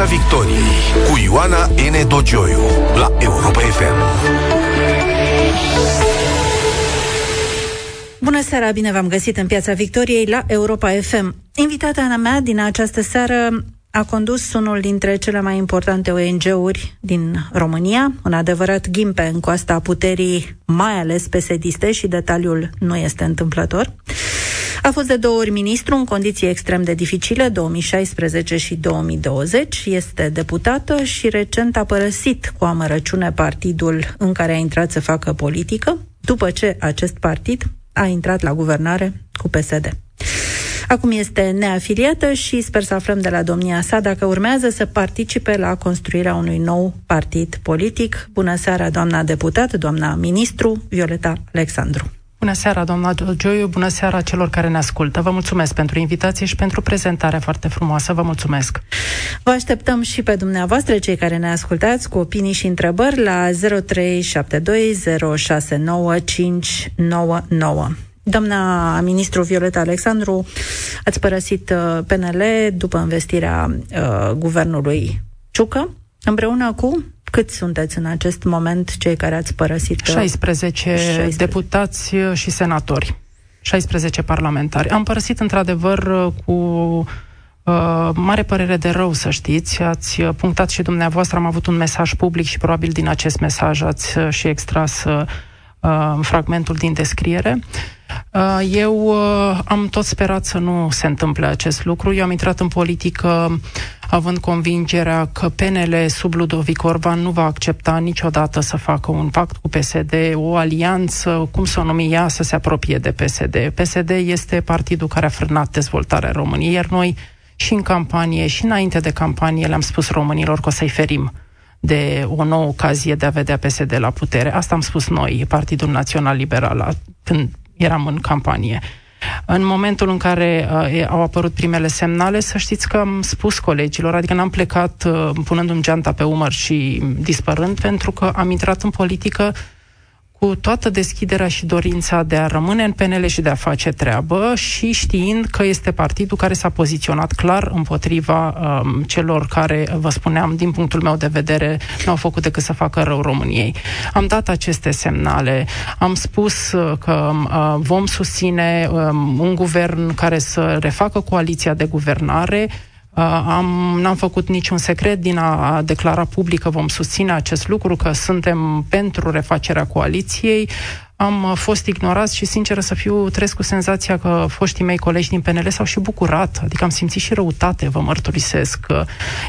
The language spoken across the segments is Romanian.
Piața Victoriei cu Ioana N. Dogioiu la Europa FM. Bună seara, bine v-am găsit în Piața Victoriei la Europa FM. Invitata mea din această seară a condus unul dintre cele mai importante ONG-uri din România, un adevărat ghimpe în coasta puterii, mai ales pesediste și detaliul nu este întâmplător. A fost de două ori ministru în condiții extrem de dificile, 2016 și 2020. Este deputată și recent a părăsit cu amărăciune partidul în care a intrat să facă politică, după ce acest partid a intrat la guvernare cu PSD. Acum este neafiliată și sper să aflăm de la domnia sa dacă urmează să participe la construirea unui nou partid politic. Bună seara, doamna deputat, doamna ministru, Violeta Alexandru. Bună seara, doamna Gioiu, bună seara celor care ne ascultă. Vă mulțumesc pentru invitație și pentru prezentarea foarte frumoasă. Vă mulțumesc. Vă așteptăm și pe dumneavoastră, cei care ne ascultați, cu opinii și întrebări la 0372069599. Doamna ministru Violeta Alexandru, ați părăsit uh, PNL după învestirea uh, guvernului Ciucă, împreună cu cât sunteți în acest moment cei care ați părăsit? 16, 16. deputați și senatori. 16 parlamentari. Am părăsit într-adevăr cu uh, mare părere de rău, să știți. Ați punctat și dumneavoastră, am avut un mesaj public și probabil din acest mesaj ați și extras uh, fragmentul din descriere. Uh, eu uh, am tot sperat să nu se întâmple acest lucru. Eu am intrat în politică având convingerea că PNL sub Ludovic Orban nu va accepta niciodată să facă un pact cu PSD, o alianță, cum să o numi ea, să se apropie de PSD. PSD este partidul care a frânat dezvoltarea României, iar noi și în campanie și înainte de campanie le-am spus românilor că o să-i ferim de o nouă ocazie de a vedea PSD la putere. Asta am spus noi, Partidul Național Liberal, când eram în campanie. În momentul în care uh, au apărut primele semnale, să știți că am spus colegilor, adică n-am plecat uh, punându-mi geanta pe umăr și dispărând, pentru că am intrat în politică cu toată deschiderea și dorința de a rămâne în PNL și de a face treabă și știind că este partidul care s-a poziționat clar împotriva um, celor care, vă spuneam, din punctul meu de vedere, nu au făcut decât să facă rău României. Am dat aceste semnale, am spus uh, că uh, vom susține um, un guvern care să refacă coaliția de guvernare Uh, am, n-am făcut niciun secret din a, a declara public că vom susține acest lucru, că suntem pentru refacerea coaliției. Am fost ignorați și, sincer să fiu, trăiesc cu senzația că foștii mei colegi din PNL s-au și bucurat, adică am simțit și răutate, vă mărturisesc.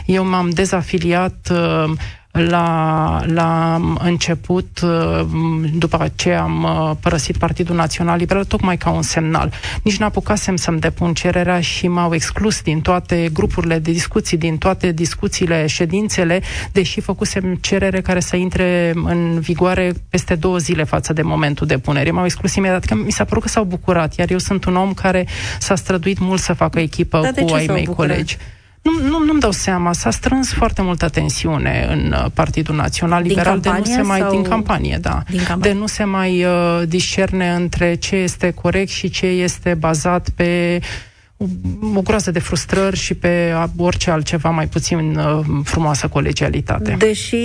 Eu m-am dezafiliat uh, la, la început, uh, după aceea am uh, părăsit Partidul Național Liberal, tocmai ca un semnal. Nici n-apucasem să-mi depun cererea și m-au exclus din toate grupurile de discuții, din toate discuțiile, ședințele, deși făcusem cerere care să intre în vigoare peste două zile față de momentul depunerii. M-au exclus imediat, că mi s-a părut că s-au bucurat, iar eu sunt un om care s-a străduit mult să facă echipă Dar cu ai mei bucurat? colegi. Nu, nu, nu-mi dau seama. S-a strâns foarte multă tensiune în uh, Partidul Național Liberal de nu se mai din campanie, da. Din campanie. De nu se mai uh, discerne între ce este corect și ce este bazat pe o groază de frustrări și pe orice altceva mai puțin uh, frumoasă colegialitate. Deși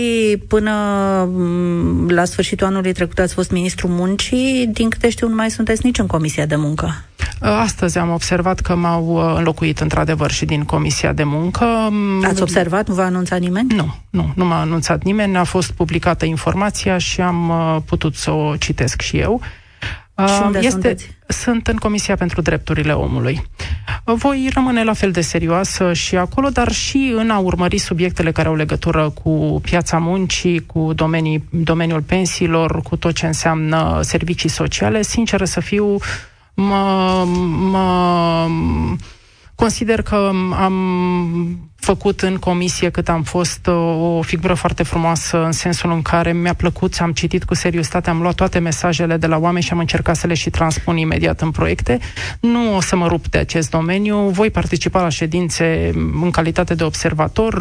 până mm, la sfârșitul anului trecut ați fost ministrul muncii, din câte știu nu mai sunteți nici în Comisia de Muncă. Uh, astăzi am observat că m-au uh, înlocuit într-adevăr și din Comisia de Muncă. Mm, Ați observat? Nu v-a anunțat nimeni? Nu, nu, nu m-a anunțat nimeni. A fost publicată informația și am uh, putut să o citesc și eu. Și unde este, sunteți? Sunt în Comisia pentru Drepturile Omului. Voi rămâne la fel de serioasă și acolo, dar și în a urmări subiectele care au legătură cu piața muncii, cu domenii, domeniul pensiilor, cu tot ce înseamnă servicii sociale. Sinceră să fiu, mă, mă consider că am făcut în comisie cât am fost o figură foarte frumoasă în sensul în care mi-a plăcut, am citit cu seriozitate, am luat toate mesajele de la oameni și am încercat să le și transpun imediat în proiecte. Nu o să mă rup de acest domeniu, voi participa la ședințe în calitate de observator,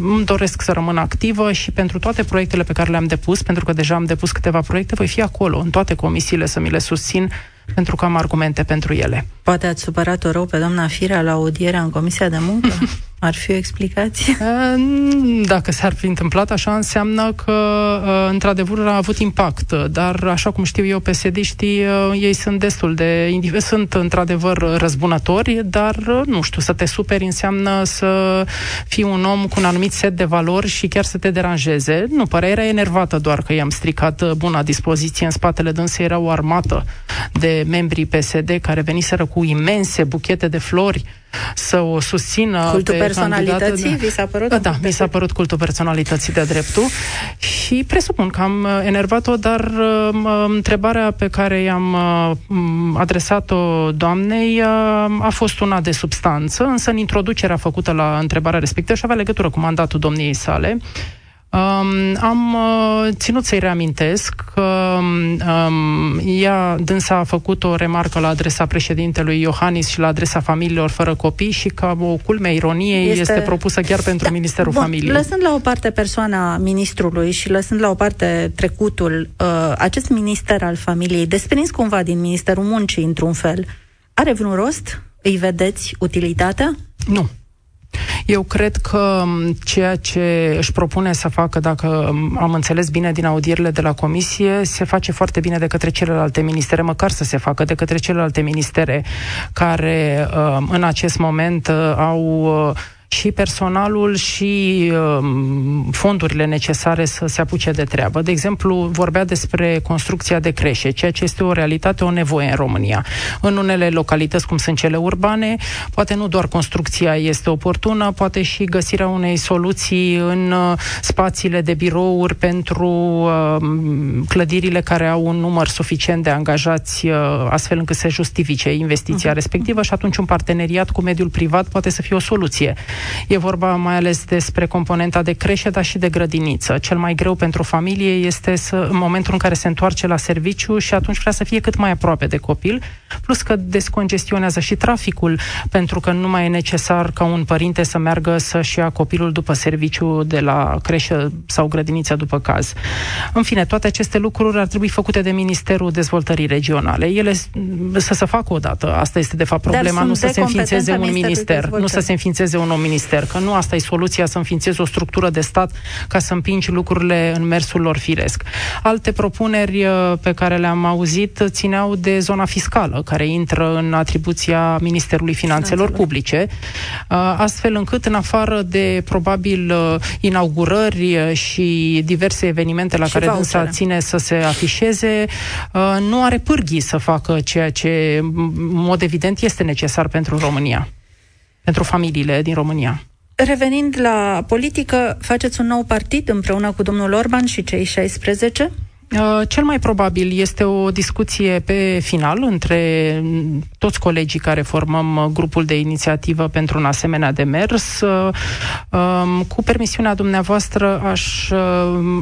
îmi doresc să rămân activă și pentru toate proiectele pe care le-am depus, pentru că deja am depus câteva proiecte, voi fi acolo, în toate comisiile să mi le susțin pentru că am argumente pentru ele. Poate ați supărat-o rău pe doamna Firea la audierea în Comisia de Muncă? Ar fi o explicație? Dacă s-ar fi întâmplat așa, înseamnă că într-adevăr a avut impact. Dar, așa cum știu eu, psd știi, ei sunt destul de... Sunt într-adevăr răzbunători, dar, nu știu, să te superi înseamnă să fii un om cu un anumit set de valori și chiar să te deranjeze. Nu, părerea era enervată doar că i-am stricat buna dispoziție. În spatele dânsei era o armată de membrii PSD care veniseră cu imense buchete de flori să o susțină Cultul pe personalității, vi s-a părut? Da, mi s-a părut cultul personalității de dreptul și presupun că am uh, enervat-o, dar uh, întrebarea pe care i-am uh, adresat-o doamnei uh, a fost una de substanță, însă în introducerea făcută la întrebarea respectivă și avea legătură cu mandatul domniei sale, Um, am uh, ținut să-i reamintesc că um, ea, dânsa a făcut o remarcă la adresa președintelui Iohannis și la adresa familiilor fără copii și ca o culme ironiei este, este propusă chiar pentru da, Ministerul bun, Familiei. Lăsând la o parte persoana ministrului și lăsând la o parte trecutul, uh, acest minister al familiei, desprins cumva din Ministerul Muncii într-un fel, are vreun rost? Îi vedeți utilitatea? Nu. Eu cred că ceea ce își propune să facă, dacă am înțeles bine din audierile de la comisie, se face foarte bine de către celelalte ministere, măcar să se facă de către celelalte ministere care în acest moment au și personalul și uh, fondurile necesare să se apuce de treabă. De exemplu, vorbea despre construcția de creșe, ceea ce este o realitate, o nevoie în România. În unele localități, cum sunt cele urbane, poate nu doar construcția este oportună, poate și găsirea unei soluții în uh, spațiile de birouri pentru uh, clădirile care au un număr suficient de angajați, uh, astfel încât să justifice investiția uh-huh. respectivă și atunci un parteneriat cu mediul privat poate să fie o soluție. E vorba mai ales despre componenta de creșe, dar și de grădiniță. Cel mai greu pentru familie este să, în momentul în care se întoarce la serviciu și atunci vrea să fie cât mai aproape de copil, plus că descongestionează și traficul, pentru că nu mai e necesar ca un părinte să meargă să-și ia copilul după serviciu de la creșă sau grădiniță după caz. În fine, toate aceste lucruri ar trebui făcute de Ministerul Dezvoltării Regionale. Ele să se facă odată. Asta este de fapt problema, nu să se înființeze un minister, nu să se înființeze un minister, că nu asta e soluția să înființezi o structură de stat ca să împingi lucrurile în mersul lor firesc. Alte propuneri uh, pe care le-am auzit țineau de zona fiscală, care intră în atribuția Ministerului Finanțelor Publice, uh, astfel încât, în afară de probabil uh, inaugurări și diverse evenimente la și care dânsa ține să se afișeze, nu are pârghii să facă ceea ce, în mod evident, este necesar pentru România pentru familiile din România. Revenind la politică, faceți un nou partid împreună cu domnul Orban și cei 16? Uh, cel mai probabil este o discuție pe final între toți colegii care formăm uh, grupul de inițiativă pentru un asemenea demers. Uh, um, cu permisiunea dumneavoastră aș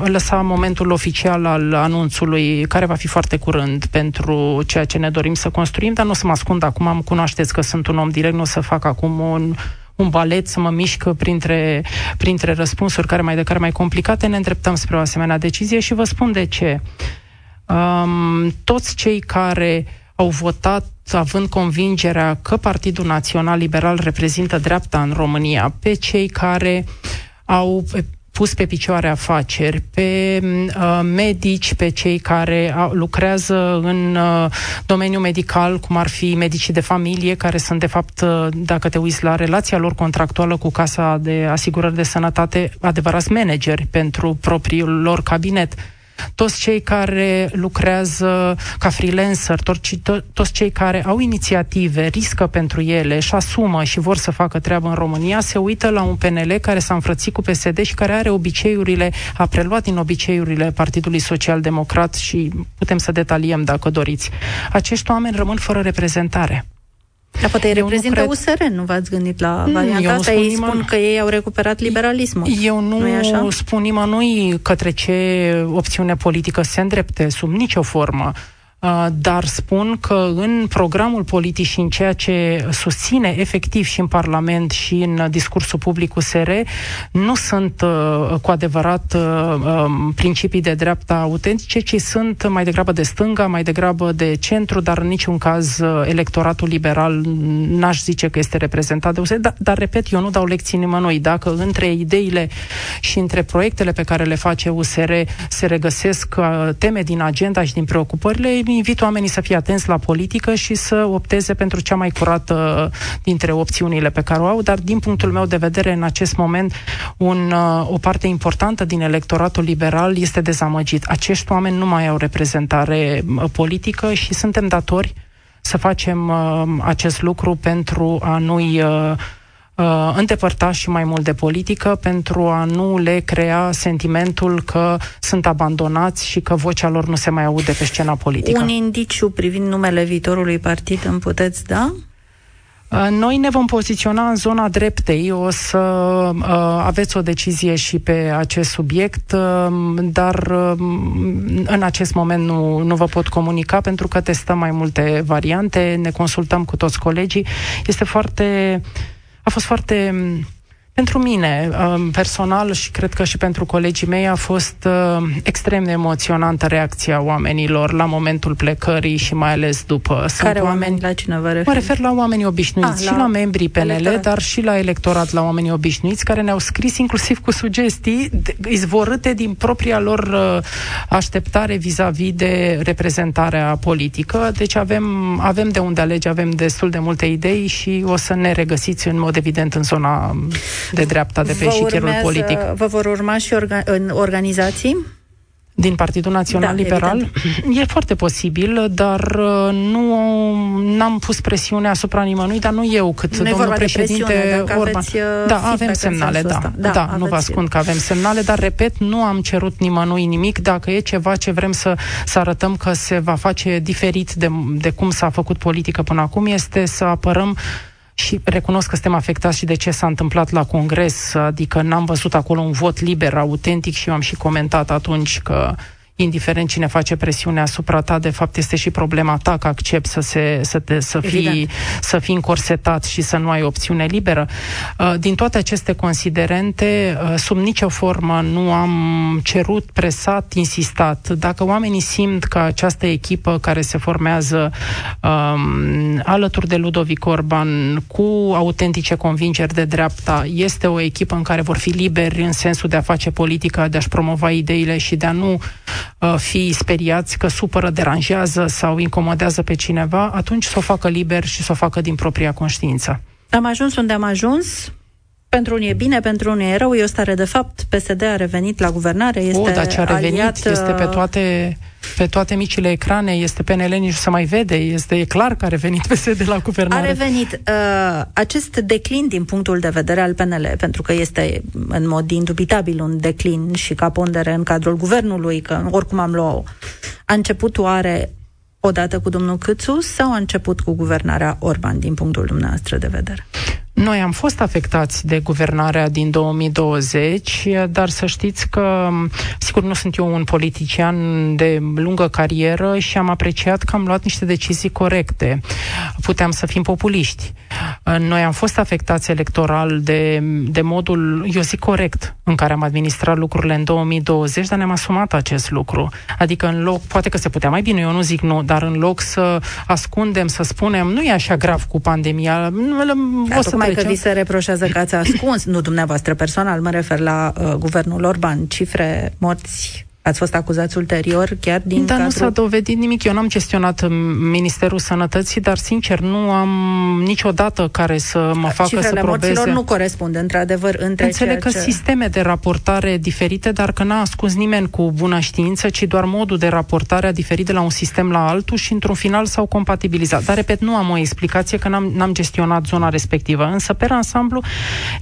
lăsa momentul oficial al anunțului, care va fi foarte curând pentru ceea ce ne dorim să construim, dar nu o să mă ascund acum, am cunoașteți că sunt un om direct, nu o să fac acum un un balet, să mă mișc printre, printre răspunsuri care mai de care mai complicate, ne îndreptăm spre o asemenea decizie și vă spun de ce. Um, toți cei care au votat având convingerea că Partidul Național Liberal reprezintă dreapta în România, pe cei care au pus pe picioare afaceri, pe uh, medici, pe cei care uh, lucrează în uh, domeniul medical, cum ar fi medicii de familie, care sunt, de fapt, uh, dacă te uiți la relația lor contractuală cu Casa de Asigurări de Sănătate, adevărați manageri pentru propriul lor cabinet toți cei care lucrează ca freelancer, toți, toți cei care au inițiative, riscă pentru ele, și asumă și vor să facă treabă în România, se uită la un PNL care s-a înfrățit cu PSD și care are obiceiurile, a preluat din obiceiurile Partidului Social Democrat și putem să detaliem dacă doriți. Acești oameni rămân fără reprezentare. Dar poate îi reprezintă cred... USR, nu v-ați gândit la varianta asta? Ei spun nimăn... că ei au recuperat liberalismul. Eu nu, nu așa? spun nimănui către ce opțiune politică se îndrepte, sub nicio formă. Uh, dar spun că în programul politic și în ceea ce susține efectiv și în Parlament și în discursul public USR, nu sunt uh, cu adevărat um, principii de dreapta autentice, ci sunt mai degrabă de stânga, mai degrabă de centru, dar în niciun caz electoratul liberal n-aș zice că este reprezentat de USR. Dar, dar repet, eu nu dau lecții nimănui. Dacă între ideile și între proiectele pe care le face USR se regăsesc teme din agenda și din preocupările, invit oamenii să fie atenți la politică și să opteze pentru cea mai curată dintre opțiunile pe care o au, dar din punctul meu de vedere, în acest moment, un, uh, o parte importantă din electoratul liberal este dezamăgit. Acești oameni nu mai au reprezentare uh, politică și suntem datori să facem uh, acest lucru pentru a nu-i uh, uh, îndepărta și mai mult de politică pentru a nu le crea sentimentul că sunt abandonați și că vocea lor nu se mai aude pe scena politică. Un indiciu privind numele viitorului partid îmi puteți da? Uh, noi ne vom poziționa în zona dreptei, o să uh, aveți o decizie și pe acest subiect, uh, dar uh, în acest moment nu, nu vă pot comunica pentru că testăm mai multe variante, ne consultăm cu toți colegii. Este foarte uh, a fost foarte pentru mine, um, personal și cred că și pentru colegii mei, a fost uh, extrem de emoționantă reacția oamenilor la momentul plecării și mai ales după. Sunt Care oameni, oameni la cine vă referi? Mă refer la oamenii obișnuiți ah, și la, la membrii PNL, electorat. dar și la electorat, la oamenii obișnuiți, care ne-au scris inclusiv cu sugestii izvorâte din propria lor uh, așteptare vis-a-vis de reprezentarea politică. Deci avem, avem de unde alege, avem destul de multe idei și o să ne regăsiți în mod evident în zona de dreapta de pe eșichierul politic. Vă vor urma și orga- în organizații? Din Partidul Național da, Liberal? Evident. E foarte posibil, dar uh, nu am pus presiune asupra nimănui, dar nu eu, cât nu domnul președinte Orban. Uh, da, avem semnale, da. Da, da nu vă ascund că avem semnale, dar repet, nu am cerut nimănui nimic. Dacă e ceva ce vrem să, să arătăm că se va face diferit de, de cum s-a făcut politică până acum, este să apărăm și recunosc că suntem afectați și de ce s-a întâmplat la Congres, adică n-am văzut acolo un vot liber, autentic și eu am și comentat atunci că indiferent cine face presiune asupra ta, de fapt este și problema ta că accept să, se, să, te, să, fii, să fii încorsetat și să nu ai opțiune liberă. Uh, din toate aceste considerente, uh, sub nicio formă nu am cerut, presat, insistat. Dacă oamenii simt că această echipă care se formează um, alături de Ludovic Orban cu autentice convingeri de dreapta este o echipă în care vor fi liberi în sensul de a face politică, de a-și promova ideile și de a nu uh, fi speriați că supără, deranjează sau incomodează pe cineva, atunci să o facă liber și să o facă din propria conștiință. Am ajuns unde am ajuns, pentru unii e bine, pentru unii e rău, e o stare de fapt. PSD a revenit la guvernare, este o, dar ce a revenit aliat, este pe uh, toate pe toate micile ecrane, este PNL, nici să mai vede, este e clar că a revenit PSD la guvernare. A revenit. Uh, acest declin din punctul de vedere al PNL, pentru că este în mod indubitabil un declin și ca pondere în cadrul guvernului, că oricum am luat a început oare odată cu domnul Câțu sau a început cu guvernarea Orban din punctul dumneavoastră de vedere? Noi am fost afectați de guvernarea din 2020, dar să știți că, sigur, nu sunt eu un politician de lungă carieră și am apreciat că am luat niște decizii corecte. Puteam să fim populiști. Noi am fost afectați electoral de, de modul, eu zic corect, în care am administrat lucrurile în 2020, dar ne-am asumat acest lucru. Adică în loc, poate că se putea mai bine, eu nu zic nu, dar în loc să ascundem, să spunem, nu e așa grav cu pandemia, o să Tocmai că vi se reproșează că ați ascuns, nu dumneavoastră personal, mă refer la uh, guvernul Orban, cifre morți Ați fost acuzați ulterior chiar din Dar cadrul... nu s-a dovedit nimic. Eu n-am gestionat Ministerul Sănătății, dar sincer nu am niciodată care să mă facă Cifrele să probeze... morților nu corespund, într-adevăr, între Înțeleg că ce... sisteme de raportare diferite, dar că n-a ascuns nimeni cu bună știință, ci doar modul de raportare a diferit de la un sistem la altul și într-un final s-au compatibilizat. Dar, repet, nu am o explicație că n-am, n-am gestionat zona respectivă. Însă, pe ansamblu,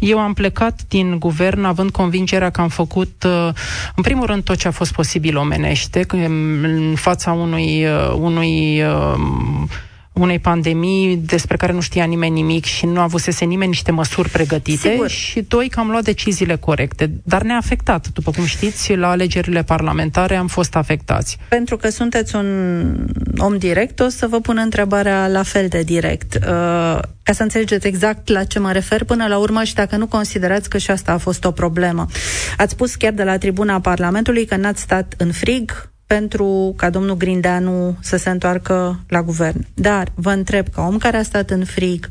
eu am plecat din guvern având convingerea că am făcut, uh, în primul rând, tot ce a fost posibil omenește în fața unui, uh, unui um, unei pandemii despre care nu știa nimeni nimic și nu avusese nimeni niște măsuri pregătite Sigur. și doi, că am luat deciziile corecte. Dar ne-a afectat. După cum știți, la alegerile parlamentare am fost afectați. Pentru că sunteți un om direct, o să vă pun întrebarea la fel de direct. Uh, ca să înțelegeți exact la ce mă refer până la urmă și dacă nu considerați că și asta a fost o problemă. Ați spus chiar de la tribuna Parlamentului că n-ați stat în frig, pentru ca domnul Grindeanu să se întoarcă la guvern. Dar vă întreb, ca om care a stat în frig,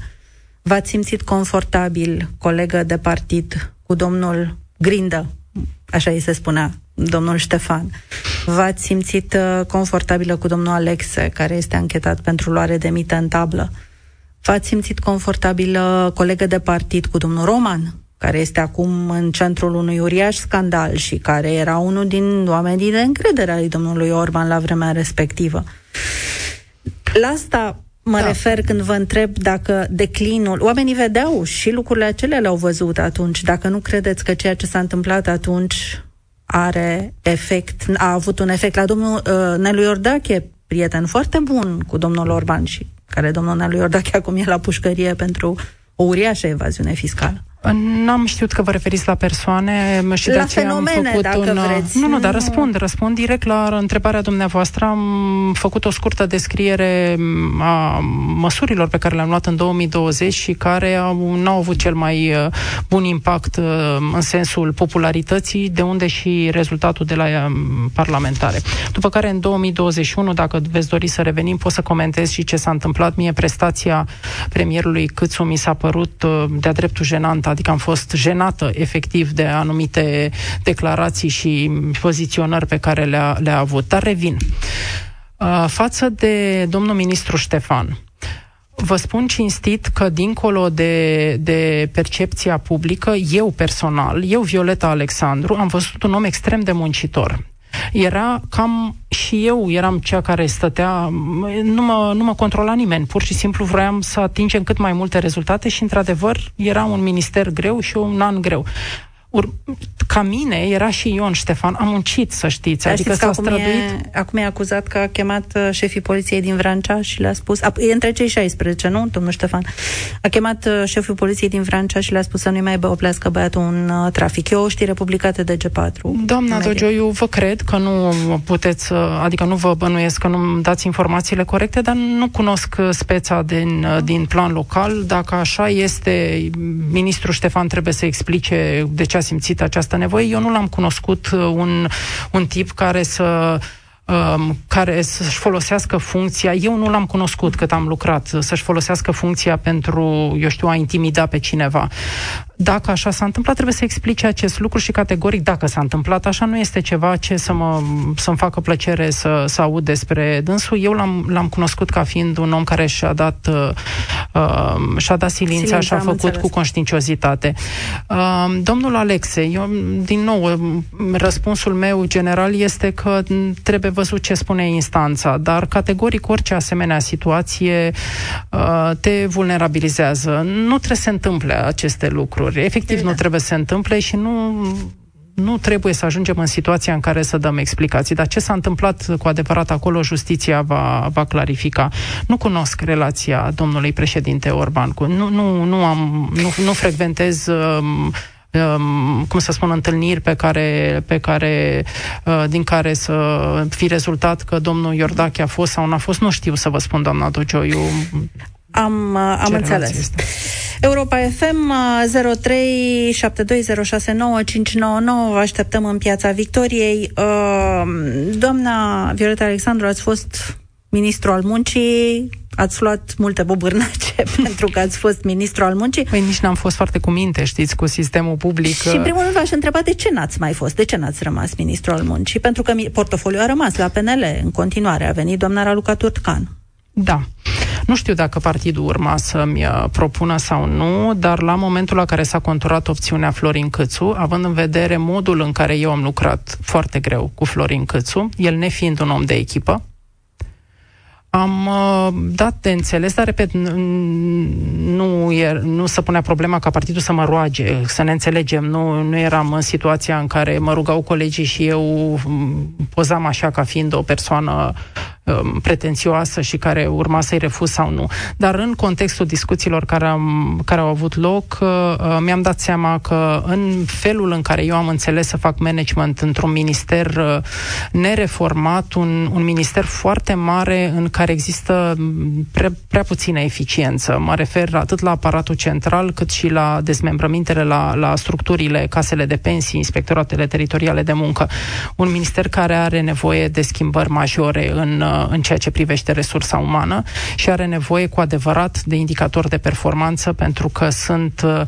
v-ați simțit confortabil, colegă de partid, cu domnul Grindă, așa îi se spunea, domnul Ștefan. V-ați simțit uh, confortabilă cu domnul Alexe, care este anchetat pentru luare de mită în tablă? V-ați simțit confortabilă colegă de partid cu domnul Roman, care este acum în centrul unui uriaș scandal și care era unul din oamenii de încredere ai domnului Orban la vremea respectivă. La asta mă da. refer când vă întreb dacă declinul... Oamenii vedeau și lucrurile acelea le-au văzut atunci. Dacă nu credeți că ceea ce s-a întâmplat atunci are efect, a avut un efect la domnul uh, Nelu Iordache, prieten foarte bun cu domnul Orban și care domnul Nelu Iordache acum e la pușcărie pentru o uriașă evaziune fiscală. N-am știut că vă referiți la persoane și la de aceea fenomene, am făcut dacă un... vreți. Nu, nu, dar răspund, răspund direct la întrebarea dumneavoastră. Am făcut o scurtă descriere a măsurilor pe care le-am luat în 2020 și care au, n-au avut cel mai uh, bun impact uh, în sensul popularității, de unde și rezultatul de la um, parlamentare. După care în 2021, dacă veți dori să revenim, pot să comentez și ce s-a întâmplat. Mie prestația premierului Câțu mi s-a părut uh, de-a dreptul jenant adică am fost jenată efectiv de anumite declarații și poziționări pe care le-a, le-a avut. Dar revin. Uh, față de domnul ministru Ștefan, Vă spun cinstit că dincolo de, de percepția publică, eu personal, eu Violeta Alexandru, am văzut un om extrem de muncitor era cam și eu eram cea care stătea, nu mă, nu mă controla nimeni, pur și simplu vroiam să atingem cât mai multe rezultate și într-adevăr era un minister greu și un an greu. Ur- ca mine era și Ion Ștefan, am muncit, să știți, Dar adică știți s-a acum străduit. E, acum e acuzat că a chemat uh, șefii poliției din Vrancea și le-a spus, a, e între cei 16, nu, domnul Ștefan? A chemat uh, șeful poliției din Vrancea și le-a spus să nu-i mai bă, oplească băiatul un uh, trafic. E o știre publicată de G4. Doamna Dogioiu, vă cred că nu puteți, uh, adică nu vă bănuiesc că nu dați informațiile corecte, dar nu cunosc uh, speța din, uh, din plan local. Dacă așa este, ministrul Ștefan trebuie să explice de ce a simțit această nevoie. Eu nu l-am cunoscut uh, un, un tip care să um, care să-și folosească funcția, eu nu l-am cunoscut cât am lucrat, să-și folosească funcția pentru, eu știu, a intimida pe cineva. Dacă așa s-a întâmplat, trebuie să explice acest lucru și categoric, dacă s-a întâmplat așa, nu este ceva ce să mă, să-mi facă plăcere să, să aud despre dânsul. Eu l-am, l-am cunoscut ca fiind un om care și-a dat, uh, uh, și-a dat silința, Silința, și-a am făcut înțeles. cu conștiinciozitate. Uh, domnul Alexe, eu, din nou, uh, răspunsul meu general este că m, trebuie văzut ce spune instanța, dar categoric orice asemenea situație uh, te vulnerabilizează. Nu trebuie să se întâmple aceste lucruri. Efectiv, Evident. nu trebuie să se întâmple și nu nu trebuie să ajungem în situația în care să dăm explicații. Dar ce s-a întâmplat cu adevărat acolo, justiția va, va clarifica. Nu cunosc relația domnului președinte Orban cu... Nu, nu, nu, am, nu, nu frecventez um, um, cum să spun, întâlniri pe care, pe care uh, din care să fi rezultat că domnul Iordache a fost sau n-a fost, nu știu să vă spun, doamna Dogioiu. Am, uh, am Ce înțeles. relație este? Europa FM uh, 03 72069599 vă așteptăm în Piața Victoriei. Uh, Doamna Violeta Alexandru, ați fost ministru al muncii, ați luat multe bobârnace pentru că ați fost ministru al muncii. Păi nici n-am fost foarte cu minte, știți, cu sistemul public. Și în primul rând v-aș întreba de ce n-ați mai fost, de ce n-ați rămas ministru al muncii, pentru că mi- portofoliul a rămas la PNL în continuare, a venit doamna Raluca Turcan. Da. Nu știu dacă partidul urma să-mi uh, propună sau nu, dar la momentul la care s-a conturat opțiunea Florin Câțu, având în vedere modul în care eu am lucrat foarte greu cu Florin Câțu, el nefiind un om de echipă, am uh, dat de înțeles, dar repet, n- nu, e, nu se punea problema ca partidul să mă roage, să ne înțelegem. Nu, nu eram în situația în care mă rugau colegii și eu m, pozam așa ca fiind o persoană um, pretențioasă și care urma să-i refuz sau nu. Dar în contextul discuțiilor care, am, care au avut loc, uh, uh, mi-am dat seama că în felul în care eu am înțeles să fac management într-un minister uh, nereformat, un, un minister foarte mare în care există prea, prea puțină eficiență. Mă refer atât la aparatul central, cât și la dezmembrămintele, la, la structurile, casele de pensii, inspectoratele teritoriale de muncă. Un minister care are nevoie de schimbări majore în, în ceea ce privește resursa umană și are nevoie cu adevărat de indicatori de performanță pentru că sunt uh,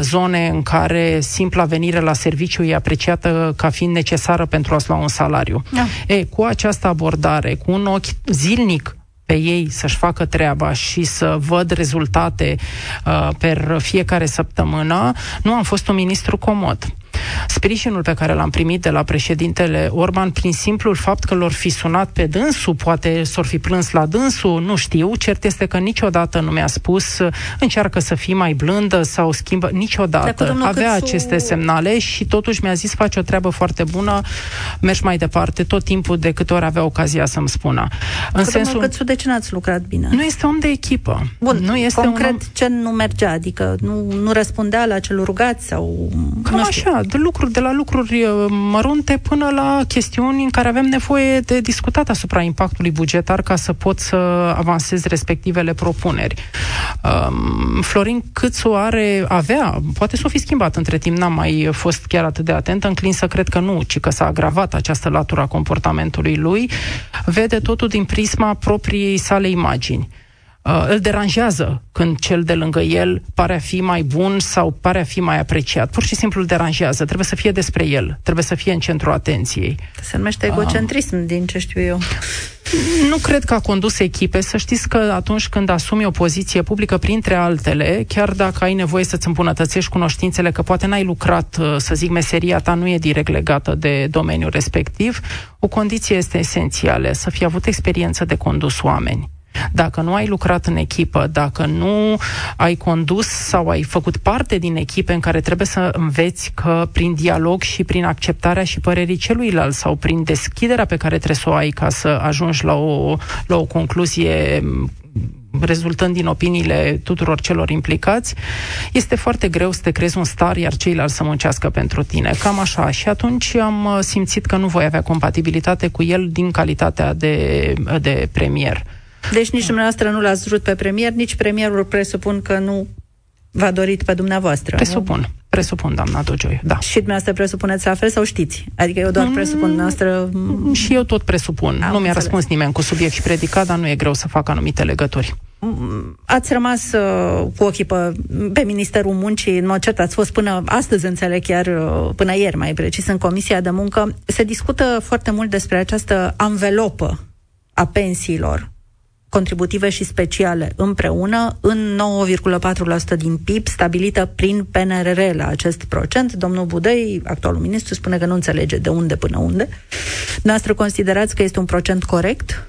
zone în care simpla venire la serviciu e apreciată ca fiind necesară pentru a-ți lua un salariu. Da. E, cu această abordare, cu un ochi zilnic pe ei să-și facă treaba și să văd rezultate uh, per fiecare săptămână, nu am fost un ministru comod sprijinul pe care l-am primit de la președintele Orban prin simplul fapt că l-or fi sunat pe dânsul, poate s-or fi plâns la dânsul, nu știu. Cert este că niciodată nu mi-a spus încearcă să fii mai blândă sau schimbă, niciodată. Avea Câțu... aceste semnale și totuși mi-a zis faci o treabă foarte bună, mergi mai departe tot timpul de câte ori avea ocazia să-mi spună. În sensul... Câțu, de ce n-ați lucrat bine? Nu este om de echipă. Bun, nu este concret un om... ce nu mergea? Adică nu, nu răspundea la cel rugat sau... Cam nu știu. așa, de lucruri, de la lucruri uh, mărunte până la chestiuni în care avem nevoie de discutat asupra impactului bugetar ca să pot să avansez respectivele propuneri. Um, Florin Câțu are, avea, poate s-o fi schimbat între timp, n-am mai fost chiar atât de atent, înclin să cred că nu, ci că s-a agravat această latură a comportamentului lui, vede totul din prisma propriei sale imagini uh, îl deranjează când cel de lângă el pare a fi mai bun sau pare a fi mai apreciat. Pur și simplu îl deranjează. Trebuie să fie despre el. Trebuie să fie în centrul atenției. Se numește egocentrism, uh, din ce știu eu. Nu cred că a condus echipe. Să știți că atunci când asumi o poziție publică, printre altele, chiar dacă ai nevoie să-ți îmbunătățești cunoștințele, că poate n-ai lucrat, uh, să zic, meseria ta nu e direct legată de domeniul respectiv, o condiție este esențială, să fie avut experiență de condus oameni. Dacă nu ai lucrat în echipă, dacă nu ai condus sau ai făcut parte din echipe în care trebuie să înveți că prin dialog și prin acceptarea și părerii celuilalt sau prin deschiderea pe care trebuie să o ai ca să ajungi la o, la o concluzie rezultând din opiniile tuturor celor implicați, este foarte greu să te crezi un star, iar ceilalți să muncească pentru tine. Cam așa. Și atunci am simțit că nu voi avea compatibilitate cu el din calitatea de, de premier. Deci nici dumneavoastră nu l-ați vrut pe premier, nici premierul presupun că nu v-a dorit pe dumneavoastră. Presupun. Nu? Presupun, doamna Dogioiu, da. Și dumneavoastră presupuneți la fel sau știți? Adică eu doar mm, presupun, dumneavoastră... Și eu tot presupun. Am nu mi-a înțeles. răspuns nimeni cu subiect și predicat, dar nu e greu să fac anumite legături. Ați rămas uh, cu ochii pe, pe Ministerul Muncii, în mod cert ați fost până astăzi, înțeleg, chiar uh, până ieri, mai precis, în Comisia de Muncă. Se discută foarte mult despre această anvelopă a pensiilor contributive și speciale împreună în 9,4% din PIB, stabilită prin PNRR la acest procent. Domnul Budăi, actualul ministru, spune că nu înțelege de unde până unde. Noastră considerați că este un procent corect?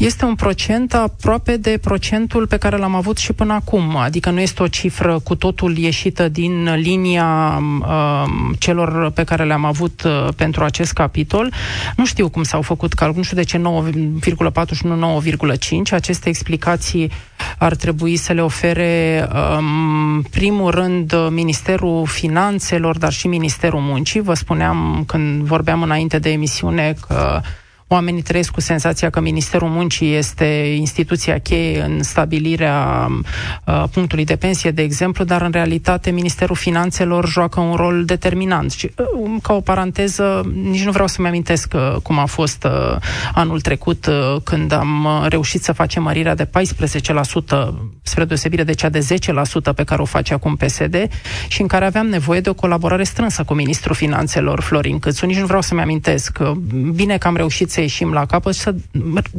Este un procent aproape de procentul pe care l-am avut și până acum. Adică nu este o cifră cu totul ieșită din linia uh, celor pe care le-am avut uh, pentru acest capitol. Nu știu cum s-au făcut calcul, nu știu de ce 9,4 și nu 9,5. Aceste explicații ar trebui să le ofere, um, primul rând, Ministerul Finanțelor, dar și Ministerul Muncii. Vă spuneam când vorbeam înainte de emisiune că Oamenii trăiesc cu senzația că Ministerul Muncii este instituția cheie în stabilirea uh, punctului de pensie, de exemplu, dar în realitate Ministerul Finanțelor joacă un rol determinant. Și, uh, ca o paranteză, nici nu vreau să-mi amintesc uh, cum a fost uh, anul trecut uh, când am uh, reușit să facem mărirea de 14% spre deosebire de cea de 10% pe care o face acum PSD și în care aveam nevoie de o colaborare strânsă cu Ministrul Finanțelor Florin Câțu. Nici nu vreau să-mi amintesc. Bine că am reușit să să ieșim la capăt și să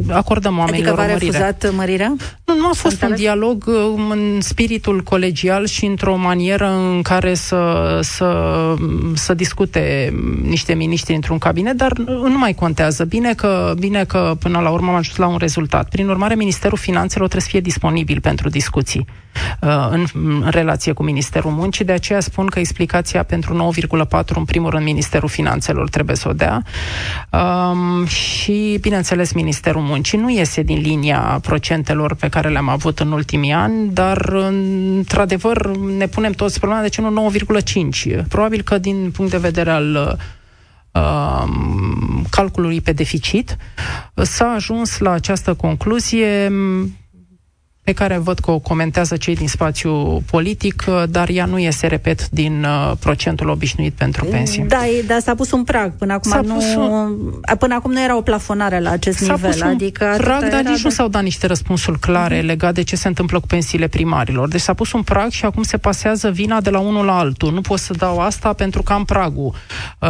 acordăm oamenilor adică v-a refuzat mărirea? Nu, nu a fost un dialog uh, în spiritul colegial și într-o manieră în care să, să, să discute niște miniștri într-un cabinet, dar nu mai contează. Bine că, bine că până la urmă am ajuns la un rezultat. Prin urmare, Ministerul Finanțelor trebuie să fie disponibil pentru discuții uh, în, în relație cu Ministerul Muncii, de aceea spun că explicația pentru 9,4 în primul rând Ministerul Finanțelor trebuie să o dea. Um, și, bineînțeles, Ministerul Muncii nu iese din linia procentelor pe care le-am avut în ultimii ani, dar, într-adevăr, ne punem toți problema de ce nu 9,5. Probabil că, din punct de vedere al uh, calculului pe deficit, s-a ajuns la această concluzie pe care văd că o comentează cei din spațiu politic, dar ea nu iese, repet, din uh, procentul obișnuit pentru pensii. Da, dar s-a pus un prag. Până acum, s-a nu, un... până acum nu era o plafonare la acest s-a nivel. Pus un adică prag, dar nici de... nu s-au dat niște răspunsuri clare uh-huh. legate de ce se întâmplă cu pensiile primarilor. Deci s-a pus un prag și acum se pasează vina de la unul la altul. Nu pot să dau asta pentru că am pragul. Uh,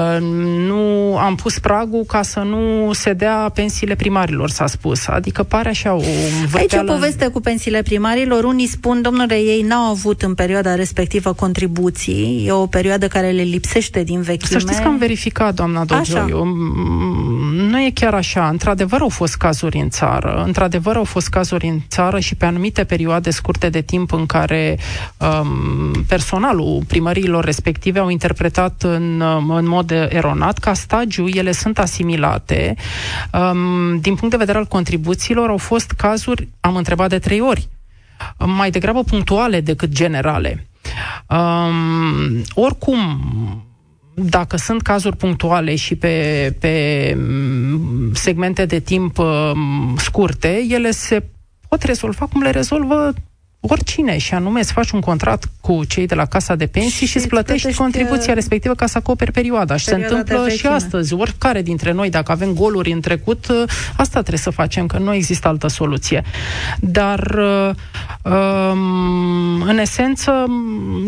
nu am pus pragul ca să nu se dea pensiile primarilor, s-a spus. Adică pare așa o Aici o poveste cu pensiile pensiile primarilor, unii spun, domnule, ei n-au avut în perioada respectivă contribuții, e o perioadă care le lipsește din vechime. Să știți că am verificat, doamna Dogioiu, nu e chiar așa. Într-adevăr au fost cazuri în țară, într-adevăr au fost cazuri în țară și pe anumite perioade scurte de timp în care um, personalul primăriilor respective au interpretat în, um, în mod eronat ca stagiu, ele sunt asimilate. Um, din punct de vedere al contribuțiilor au fost cazuri, am întrebat de trei ori, mai degrabă punctuale decât generale. Um, oricum, dacă sunt cazuri punctuale și pe, pe mm, segmente de timp um, scurte, ele se pot rezolva cum le rezolvă oricine, și anume îți faci un contract cu cei de la Casa de Pensii și, și îți plătești, plătești contribuția uh, respectivă ca să acoperi perioada. Și se întâmplă și astăzi. Oricare dintre noi, dacă avem goluri în trecut, uh, asta trebuie să facem, că nu există altă soluție. Dar, uh, um, în esență,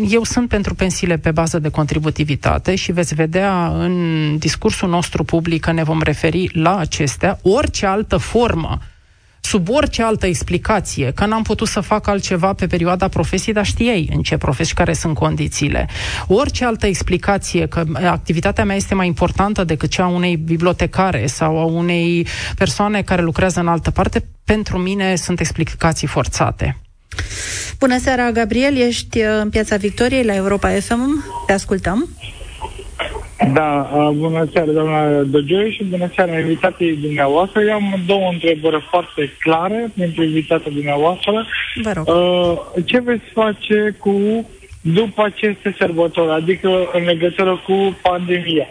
eu sunt pentru pensiile pe bază de contributivitate și veți vedea în discursul nostru public că ne vom referi la acestea. Orice altă formă sub orice altă explicație, că n-am putut să fac altceva pe perioada profesiei, dar știai în ce profesii, care sunt condițiile. Orice altă explicație, că activitatea mea este mai importantă decât cea a unei bibliotecare sau a unei persoane care lucrează în altă parte, pentru mine sunt explicații forțate. Bună seara, Gabriel, ești în Piața Victoriei la Europa FM. Te ascultăm. Da, bună seara, doamna Dăgioi, și bună seara invitații dumneavoastră. Eu am două întrebări foarte clare pentru invitația dumneavoastră. Vă rog. Uh, ce veți face cu după aceste sărbători, adică în legătură cu pandemia?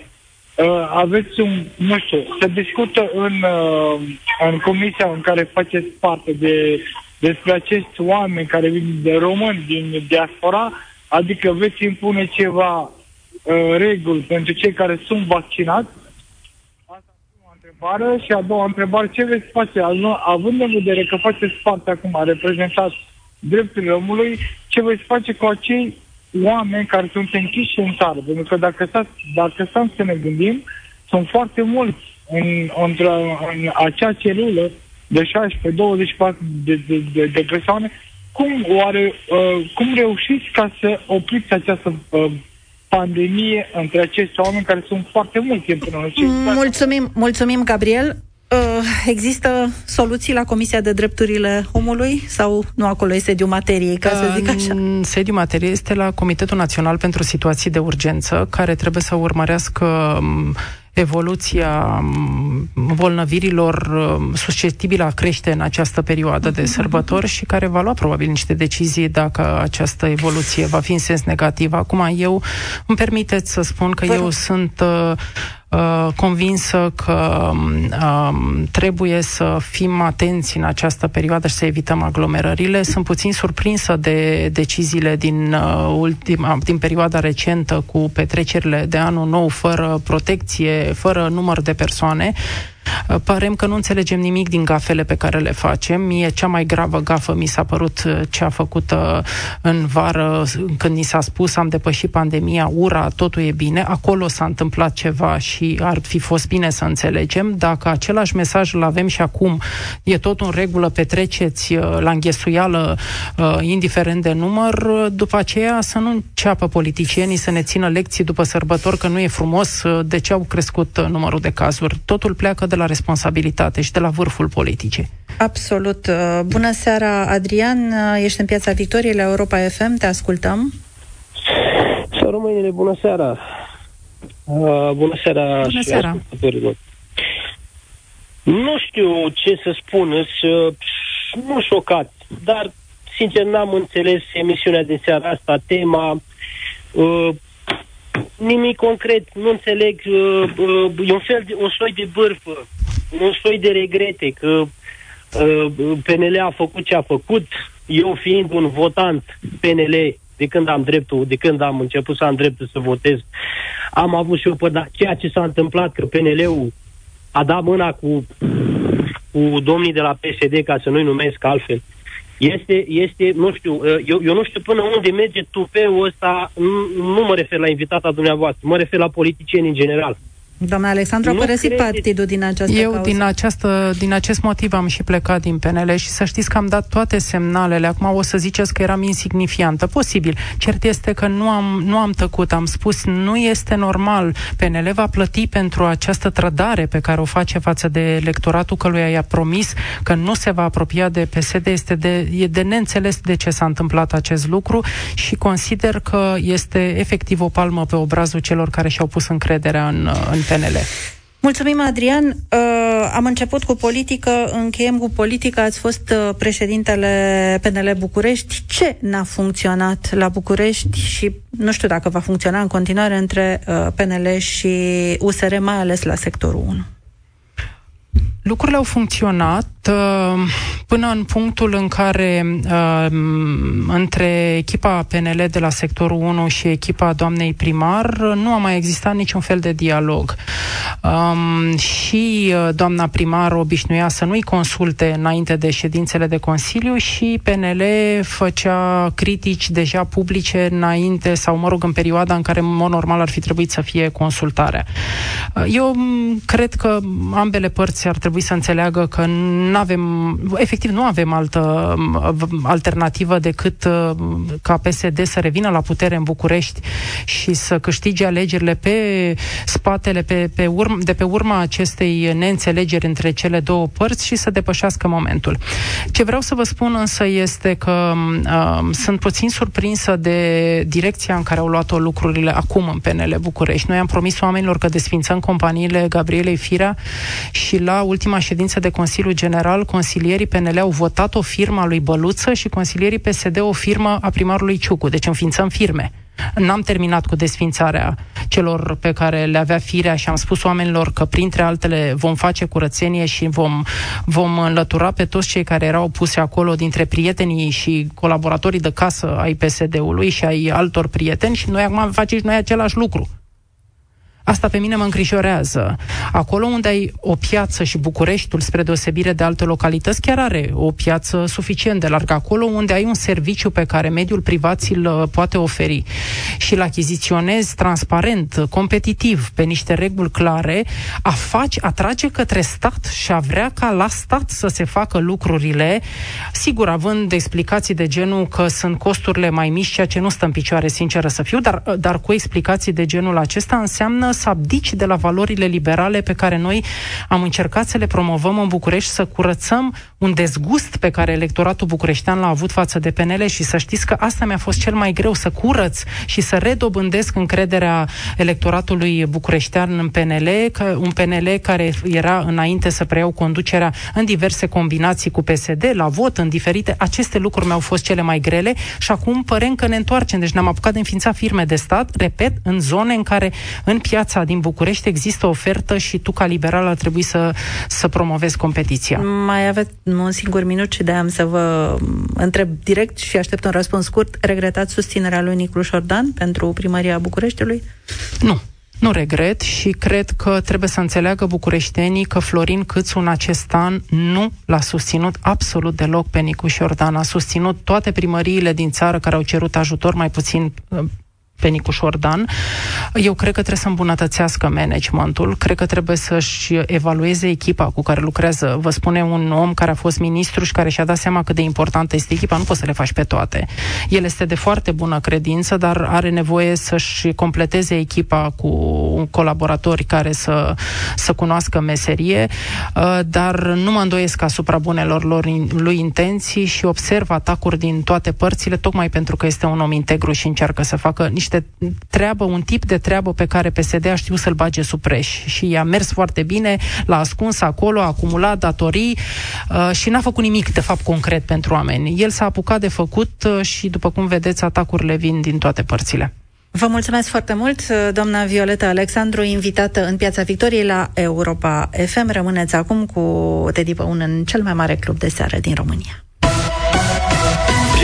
Uh, aveți un, nu știu, se discută în, uh, în comisia în care faceți parte de, despre acești oameni care vin de români din diaspora, adică veți impune ceva uh, reguli pentru cei care sunt vaccinați? Asta e o întrebare. Și a doua întrebare, ce veți face, având în vedere că faceți parte acum, a reprezentat drepturile omului, ce veți face cu acei oameni care sunt închiși în țară? Pentru că dacă stăm, dacă stăm să ne gândim, sunt foarte mulți în, în, în acea celulă de 16-24 de, de, de, de persoane. Cum, oare, uh, cum reușiți ca să opriți această uh, pandemie între acești oameni care sunt foarte mulți împreună. Mm, mulțumim, mulțumim, Gabriel. Uh, există soluții la Comisia de Drepturile Omului sau nu acolo este sediul materiei, ca să zic așa? Sediul materiei este la Comitetul Național pentru Situații de Urgență, care trebuie să urmărească um, evoluția mm, bolnăvirilor mm, susceptibilă a crește în această perioadă de sărbători și care va lua probabil niște decizii dacă această evoluție va fi în sens negativ. Acum eu îmi permiteți să spun că eu sunt uh, Uh, convinsă că um, trebuie să fim atenți în această perioadă și să evităm aglomerările. Sunt puțin surprinsă de deciziile din, uh, ultima, din perioada recentă cu petrecerile de anul nou fără protecție, fără număr de persoane. Uh, Parem că nu înțelegem nimic din gafele pe care le facem. Mie cea mai gravă gafă mi s-a părut uh, cea făcută în vară, când ni s-a spus am depășit pandemia, ura, totul e bine. Acolo s-a întâmplat ceva și ar fi fost bine să înțelegem. Dacă același mesaj îl avem și acum, e tot în regulă, petreceți uh, la înghesuială, indiferent de număr, după aceea să nu înceapă politicienii să ne țină lecții după sărbători că nu e frumos de ce au crescut numărul de cazuri. Totul pleacă de la responsabilitate și de la vârful politicii. Absolut. Uh, bună seara, Adrian. Uh, ești în Piața Victoriei la Europa FM. Te ascultăm. Să românile, bună seara. Uh, bună seara bună și seara. Nu știu ce să spun, uh, nu șocat, dar sincer n-am înțeles emisiunea din seara asta, tema, uh, nimic concret, nu înțeleg, uh, uh, e un fel de, un soi de bârfă, un soi de regrete că uh, PNL a făcut ce a făcut, eu fiind un votant PNL de când am dreptul, de când am început să am dreptul să votez, am avut și eu pe da, ceea ce s-a întâmplat, că PNL-ul a dat mâna cu, cu domnii de la PSD, ca să nu-i numesc altfel, este, este, nu știu, eu, eu nu știu până unde merge tupeul ăsta, nu, nu mă refer la invitata dumneavoastră, mă refer la politicieni în general. Doamna Alexandru a părăsit crede... partidul din această Eu cauză. din, această, din acest motiv am și plecat din PNL și să știți că am dat toate semnalele. Acum o să ziceți că eram insignifiantă. Posibil. Cert este că nu am, nu am tăcut. Am spus nu este normal. PNL va plăti pentru această trădare pe care o face față de electoratul căruia i-a promis că nu se va apropia de PSD. Este de, e de neînțeles de ce s-a întâmplat acest lucru și consider că este efectiv o palmă pe obrazul celor care și-au pus încrederea în, în PNL. Mulțumim, Adrian. Uh, am început cu politică, încheiem cu politică. Ați fost uh, președintele PNL București. Ce n-a funcționat la București și nu știu dacă va funcționa în continuare între uh, PNL și USR, mai ales la sectorul 1? Lucrurile au funcționat uh, până în punctul în care uh, între echipa PNL de la sectorul 1 și echipa doamnei primar nu a mai existat niciun fel de dialog. Um, și uh, doamna primar obișnuia să nu-i consulte înainte de ședințele de Consiliu și PNL făcea critici deja publice înainte sau, mă rog, în perioada în care, în mod normal, ar fi trebuit să fie consultarea. Eu cred că ambele părți ar trebui trebui să înțeleagă că nu avem, efectiv nu avem altă alternativă decât uh, ca PSD să revină la putere în București și să câștige alegerile pe spatele, pe, pe urm, de pe urma acestei neînțelegeri între cele două părți și să depășească momentul. Ce vreau să vă spun însă este că uh, sunt puțin surprinsă de direcția în care au luat-o lucrurile acum în PNL București. Noi am promis oamenilor că desfințăm companiile Gabrielei Firea și la ultimul ultima ședință de Consiliu General, consilierii PNL au votat o firmă a lui Băluță și consilierii PSD o firmă a primarului Ciucu. Deci înființăm firme. N-am terminat cu desfințarea celor pe care le avea firea și am spus oamenilor că, printre altele, vom face curățenie și vom, vom înlătura pe toți cei care erau puse acolo dintre prietenii și colaboratorii de casă ai PSD-ului și ai altor prieteni și noi acum facem și noi același lucru. Asta pe mine mă îngrijorează. Acolo unde ai o piață și Bucureștiul, spre deosebire de alte localități, chiar are o piață suficient de largă. Acolo unde ai un serviciu pe care mediul privat ți-l uh, poate oferi și îl achiziționezi transparent, competitiv, pe niște reguli clare, a faci, atrage către stat și a vrea ca la stat să se facă lucrurile, sigur, având explicații de genul că sunt costurile mai mici, ceea ce nu stă în picioare, sinceră să fiu, dar, uh, dar cu explicații de genul acesta înseamnă să abdici de la valorile liberale pe care noi am încercat să le promovăm în București, să curățăm un dezgust pe care electoratul bucureștean l-a avut față de PNL și să știți că asta mi-a fost cel mai greu, să curăț și să redobândesc încrederea electoratului bucureștean în PNL, că un PNL care era înainte să preiau conducerea în diverse combinații cu PSD, la vot, în diferite, aceste lucruri mi-au fost cele mai grele și acum părem că ne întoarcem. Deci ne-am apucat de înființa firme de stat, repet, în zone în care în piață piața din București există ofertă și tu, ca liberal, ar trebui să, să promovezi competiția. Mai aveți un singur minut și de am să vă întreb direct și aștept un răspuns scurt. Regretați susținerea lui Nicluș Șordan pentru primăria Bucureștiului? Nu. Nu regret și cred că trebuie să înțeleagă bucureștenii că Florin Câțu în acest an nu l-a susținut absolut deloc pe Nicu Șordan. A susținut toate primăriile din țară care au cerut ajutor, mai puțin pe Nicu Șordan. Eu cred că trebuie să îmbunătățească managementul, cred că trebuie să-și evalueze echipa cu care lucrează. Vă spune un om care a fost ministru și care și-a dat seama cât de importantă este echipa, nu poți să le faci pe toate. El este de foarte bună credință, dar are nevoie să-și completeze echipa cu colaboratori care să, să cunoască meserie, uh, dar nu mă îndoiesc asupra bunelor lor lui intenții și observ atacuri din toate părțile, tocmai pentru că este un om integru și încearcă să facă niște treabă, un tip de treabă pe care PSD a știut să-l bage sub preș și i-a mers foarte bine, l-a ascuns acolo, a acumulat datorii uh, și n-a făcut nimic, de fapt, concret pentru oameni. El s-a apucat de făcut uh, și, după cum vedeți, atacurile vin din toate părțile. Vă mulțumesc foarte mult, doamna Violeta Alexandru, invitată în Piața Victoriei la Europa FM. Rămâneți acum cu Teddy Păun în cel mai mare club de seară din România.